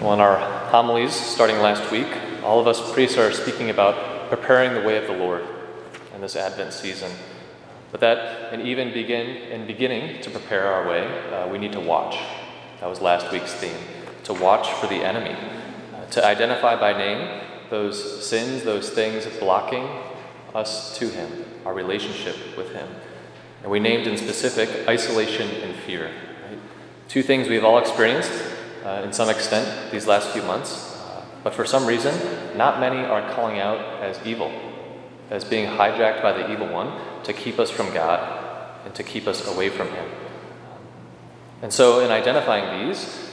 Well, in our homilies starting last week, all of us priests are speaking about preparing the way of the Lord in this Advent season. But that, and even begin in beginning to prepare our way, uh, we need to watch. That was last week's theme. To watch for the enemy, uh, to identify by name those sins, those things blocking us to Him, our relationship with Him. And we named in specific isolation and fear. Right? Two things we've all experienced uh, in some extent these last few months, uh, but for some reason, not many are calling out as evil, as being hijacked by the evil one to keep us from God and to keep us away from Him. And so, in identifying these,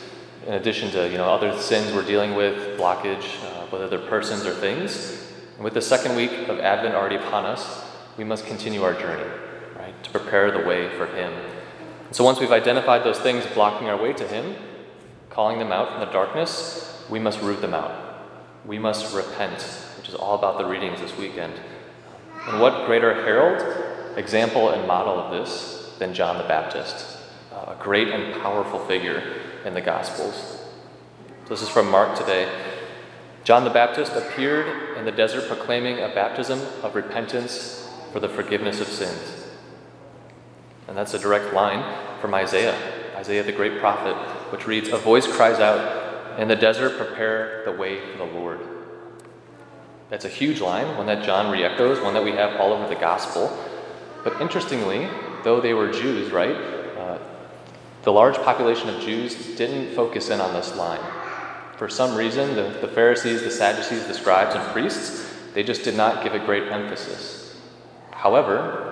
in addition to you know other sins we're dealing with, blockage, uh, with other persons or things, and with the second week of Advent already upon us, we must continue our journey, right, to prepare the way for Him. And so, once we've identified those things blocking our way to Him, calling them out from the darkness, we must root them out. We must repent, which is all about the readings this weekend. And what greater herald, example, and model of this than John the Baptist, uh, a great and powerful figure in the Gospels. This is from Mark today. John the Baptist appeared in the desert proclaiming a baptism of repentance for the forgiveness of sins. And that's a direct line from Isaiah, Isaiah the great prophet, which reads A voice cries out, In the desert, prepare the way for the Lord. That's a huge line, one that John re echoes, one that we have all over the gospel. But interestingly, though they were Jews, right, uh, the large population of Jews didn't focus in on this line. For some reason, the, the Pharisees, the Sadducees, the scribes, and priests, they just did not give it great emphasis. However,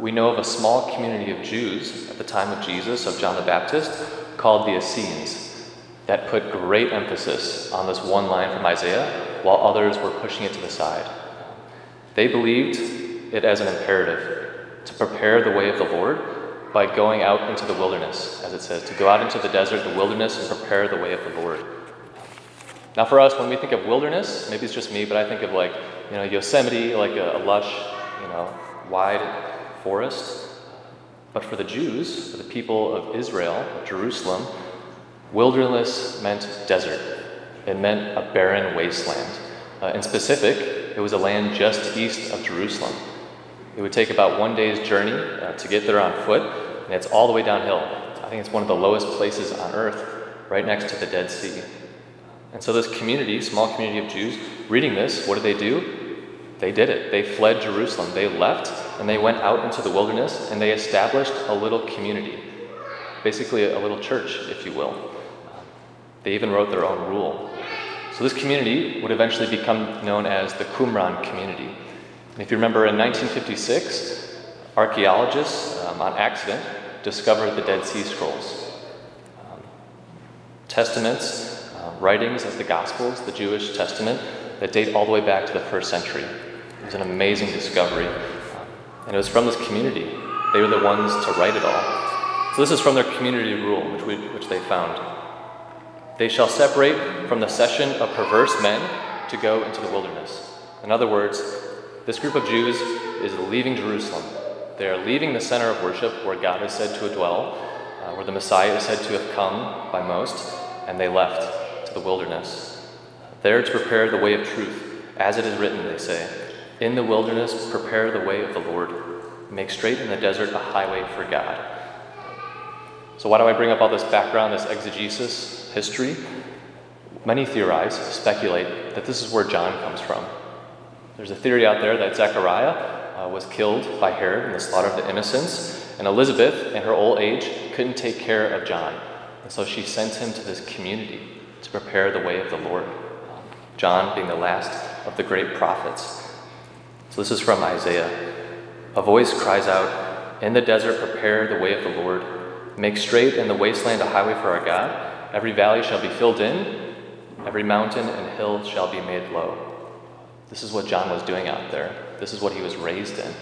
we know of a small community of Jews at the time of Jesus, of John the Baptist, called the Essenes, that put great emphasis on this one line from Isaiah, while others were pushing it to the side. They believed it as an imperative to prepare the way of the Lord by going out into the wilderness, as it says, to go out into the desert, the wilderness, and prepare the way of the Lord. Now, for us, when we think of wilderness, maybe it's just me, but I think of like, you know, Yosemite, like a, a lush, you know, wide forest. But for the Jews, for the people of Israel, Jerusalem, wilderness meant desert. It meant a barren wasteland. Uh, in specific, it was a land just east of Jerusalem. It would take about one day's journey uh, to get there on foot, and it's all the way downhill. I think it's one of the lowest places on earth, right next to the Dead Sea. And so, this community, small community of Jews, reading this, what did they do? They did it. They fled Jerusalem. They left and they went out into the wilderness and they established a little community, basically a little church, if you will. They even wrote their own rule. So, this community would eventually become known as the Qumran community. And if you remember, in 1956, archaeologists, um, on accident, discovered the Dead Sea Scrolls. Um, testaments, uh, writings of the Gospels, the Jewish Testament, that date all the way back to the first century. It was an amazing discovery. And it was from this community. They were the ones to write it all. So this is from their community rule, which, we, which they found. They shall separate from the session of perverse men to go into the wilderness. In other words, this group of Jews is leaving Jerusalem. They are leaving the center of worship where God is said to dwell, uh, where the Messiah is said to have come by most, and they left to the wilderness. There to prepare the way of truth, as it is written, they say. In the wilderness, prepare the way of the Lord. Make straight in the desert a highway for God. So, why do I bring up all this background, this exegesis, history? Many theorize, speculate, that this is where John comes from. There's a theory out there that Zechariah uh, was killed by Herod in the slaughter of the innocents, and Elizabeth, in her old age, couldn't take care of John. And so she sent him to this community to prepare the way of the Lord. John being the last of the great prophets. So this is from Isaiah. A voice cries out, In the desert, prepare the way of the Lord. Make straight in the wasteland a highway for our God. Every valley shall be filled in, every mountain and hill shall be made low. This is what John was doing out there. This is what he was raised in.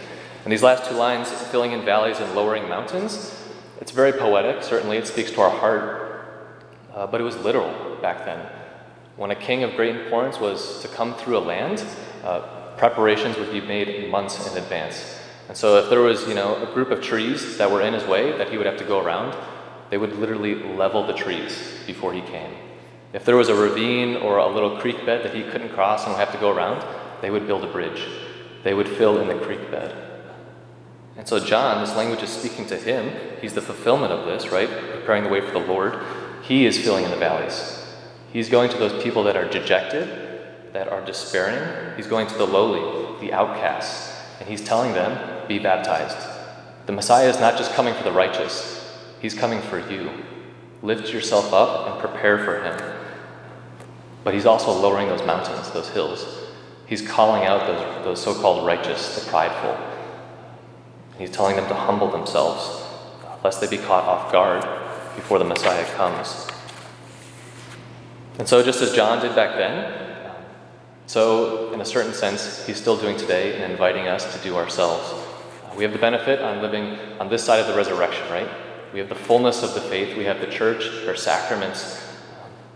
And these last two lines, filling in valleys and lowering mountains, it's very poetic. Certainly, it speaks to our heart. Uh, but it was literal back then. When a king of great importance was to come through a land, uh, preparations would be made months in advance. And so, if there was, you know, a group of trees that were in his way that he would have to go around, they would literally level the trees before he came. If there was a ravine or a little creek bed that he couldn't cross and would have to go around, they would build a bridge. They would fill in the creek bed. And so, John, this language is speaking to him. He's the fulfillment of this, right? Preparing the way for the Lord. He is filling in the valleys. He's going to those people that are dejected, that are despairing. He's going to the lowly, the outcasts, and he's telling them, Be baptized. The Messiah is not just coming for the righteous, he's coming for you. Lift yourself up and prepare for him. But he's also lowering those mountains, those hills. He's calling out those, those so called righteous, the prideful. He's telling them to humble themselves, lest they be caught off guard before the Messiah comes. And so, just as John did back then, so in a certain sense, he's still doing today in inviting us to do ourselves. We have the benefit on living on this side of the resurrection, right? We have the fullness of the faith, we have the church, our sacraments,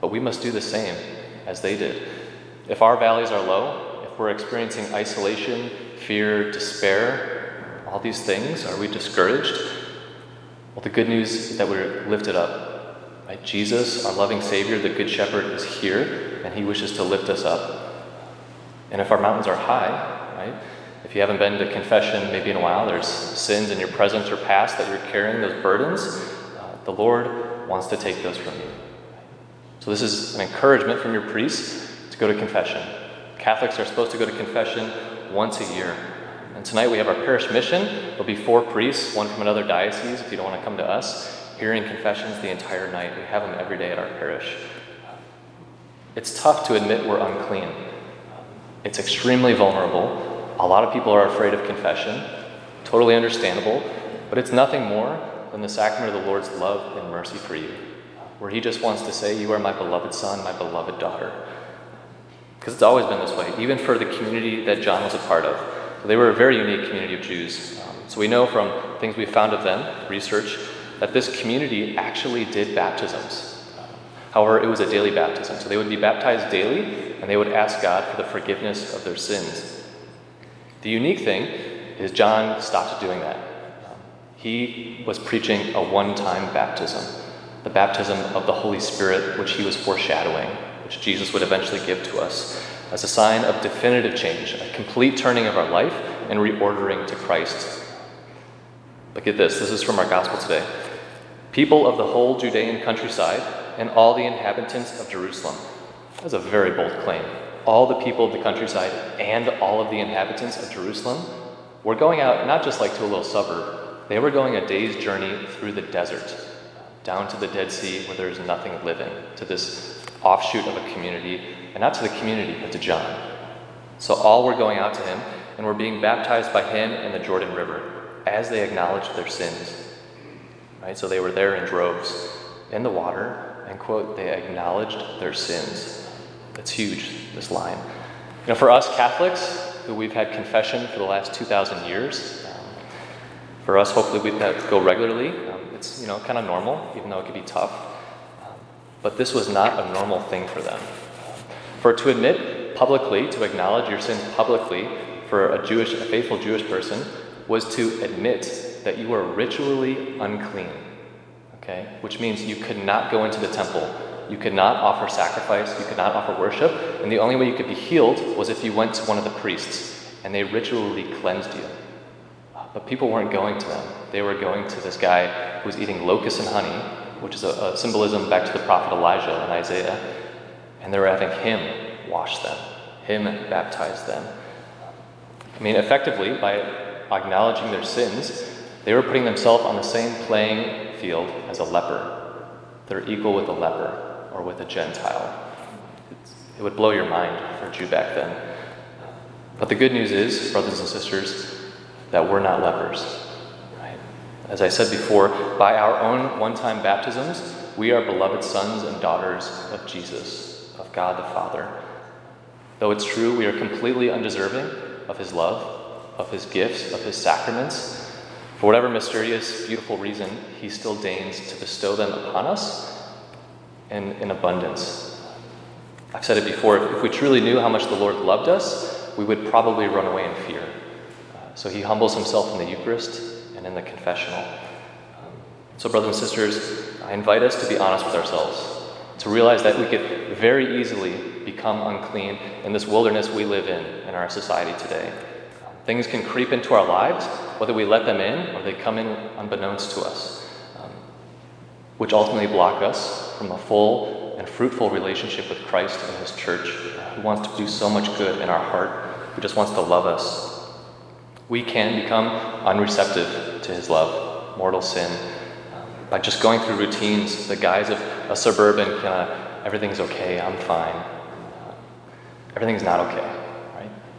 but we must do the same as they did. If our valleys are low, if we're experiencing isolation, fear, despair, all these things, are we discouraged? Well, the good news is that we're lifted up. Right? Jesus, our loving Savior, the Good Shepherd, is here, and He wishes to lift us up. And if our mountains are high, right? If you haven't been to confession maybe in a while, there's sins in your present or past that you're carrying, those burdens. Uh, the Lord wants to take those from you. So, this is an encouragement from your priest to go to confession. Catholics are supposed to go to confession once a year. And tonight we have our parish mission. There'll be four priests, one from another diocese if you don't want to come to us, hearing confessions the entire night. We have them every day at our parish. It's tough to admit we're unclean. It's extremely vulnerable. A lot of people are afraid of confession. Totally understandable. But it's nothing more than the sacrament of the Lord's love and mercy for you where he just wants to say, You are my beloved son, my beloved daughter. Because it's always been this way, even for the community that John was a part of. They were a very unique community of Jews. Um, so we know from things we found of them, research, that this community actually did baptisms. However, it was a daily baptism. So they would be baptized daily, and they would ask God for the forgiveness of their sins. The unique thing is John stopped doing that. He was preaching a one time baptism the baptism of the Holy Spirit, which he was foreshadowing, which Jesus would eventually give to us, as a sign of definitive change, a complete turning of our life and reordering to Christ. Look at this. This is from our gospel today. People of the whole Judean countryside and all the inhabitants of Jerusalem. That's a very bold claim. All the people of the countryside and all of the inhabitants of Jerusalem were going out not just like to a little suburb, they were going a day's journey through the desert down to the Dead Sea where there is nothing living, to this offshoot of a community, and not to the community, but to John. So all were going out to him and were being baptized by him in the Jordan River as they acknowledged their sins. Right? So they were there in droves in the water, and quote, they acknowledged their sins. That's huge, this line. You know, for us Catholics, who we've had confession for the last 2,000 years, um, for us, hopefully, we go regularly. Um, it's you know kind of normal, even though it could be tough. Um, but this was not a normal thing for them. For to admit publicly, to acknowledge your sins publicly, for a Jewish, a faithful Jewish person, was to admit that you were ritually unclean. Okay, which means you could not go into the temple. You could not offer sacrifice. You could not offer worship. And the only way you could be healed was if you went to one of the priests and they ritually cleansed you. But people weren't going to them. They were going to this guy who was eating locusts and honey, which is a, a symbolism back to the prophet Elijah and Isaiah. And they were having him wash them, him baptize them. I mean, effectively, by acknowledging their sins, they were putting themselves on the same playing field as a leper. They're equal with a leper or with a Gentile. It would blow your mind for a Jew back then. But the good news is, brothers and sisters, that we're not lepers. Right? As I said before, by our own one time baptisms, we are beloved sons and daughters of Jesus, of God the Father. Though it's true we are completely undeserving of His love, of His gifts, of His sacraments, for whatever mysterious, beautiful reason, He still deigns to bestow them upon us in, abundance. I've said it before if we truly knew how much the Lord loved us, we would probably run away in fear. Uh, so he humbles himself in the Eucharist and in the confessional. Um, so, brothers and sisters, I invite us to be honest with ourselves, to realize that we could very easily become unclean in this wilderness we live in in our society today. Things can creep into our lives, whether we let them in or they come in unbeknownst to us, um, which ultimately block us from a full and fruitful relationship with Christ and His church, uh, who wants to do so much good in our heart, who just wants to love us. We can become unreceptive to His love, mortal sin, um, by just going through routines, the guise of a suburban kind of everything's okay, I'm fine. Uh, everything's not okay.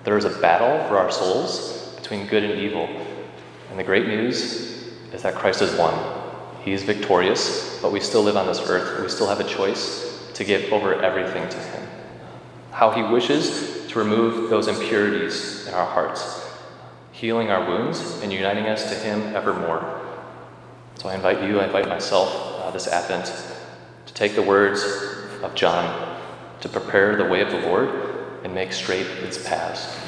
There is a battle for our souls between good and evil. And the great news is that Christ has won. He is victorious, but we still live on this earth. We still have a choice to give over everything to Him. How He wishes to remove those impurities in our hearts, healing our wounds and uniting us to Him evermore. So I invite you, I invite myself uh, this Advent to take the words of John to prepare the way of the Lord and make straight its paths.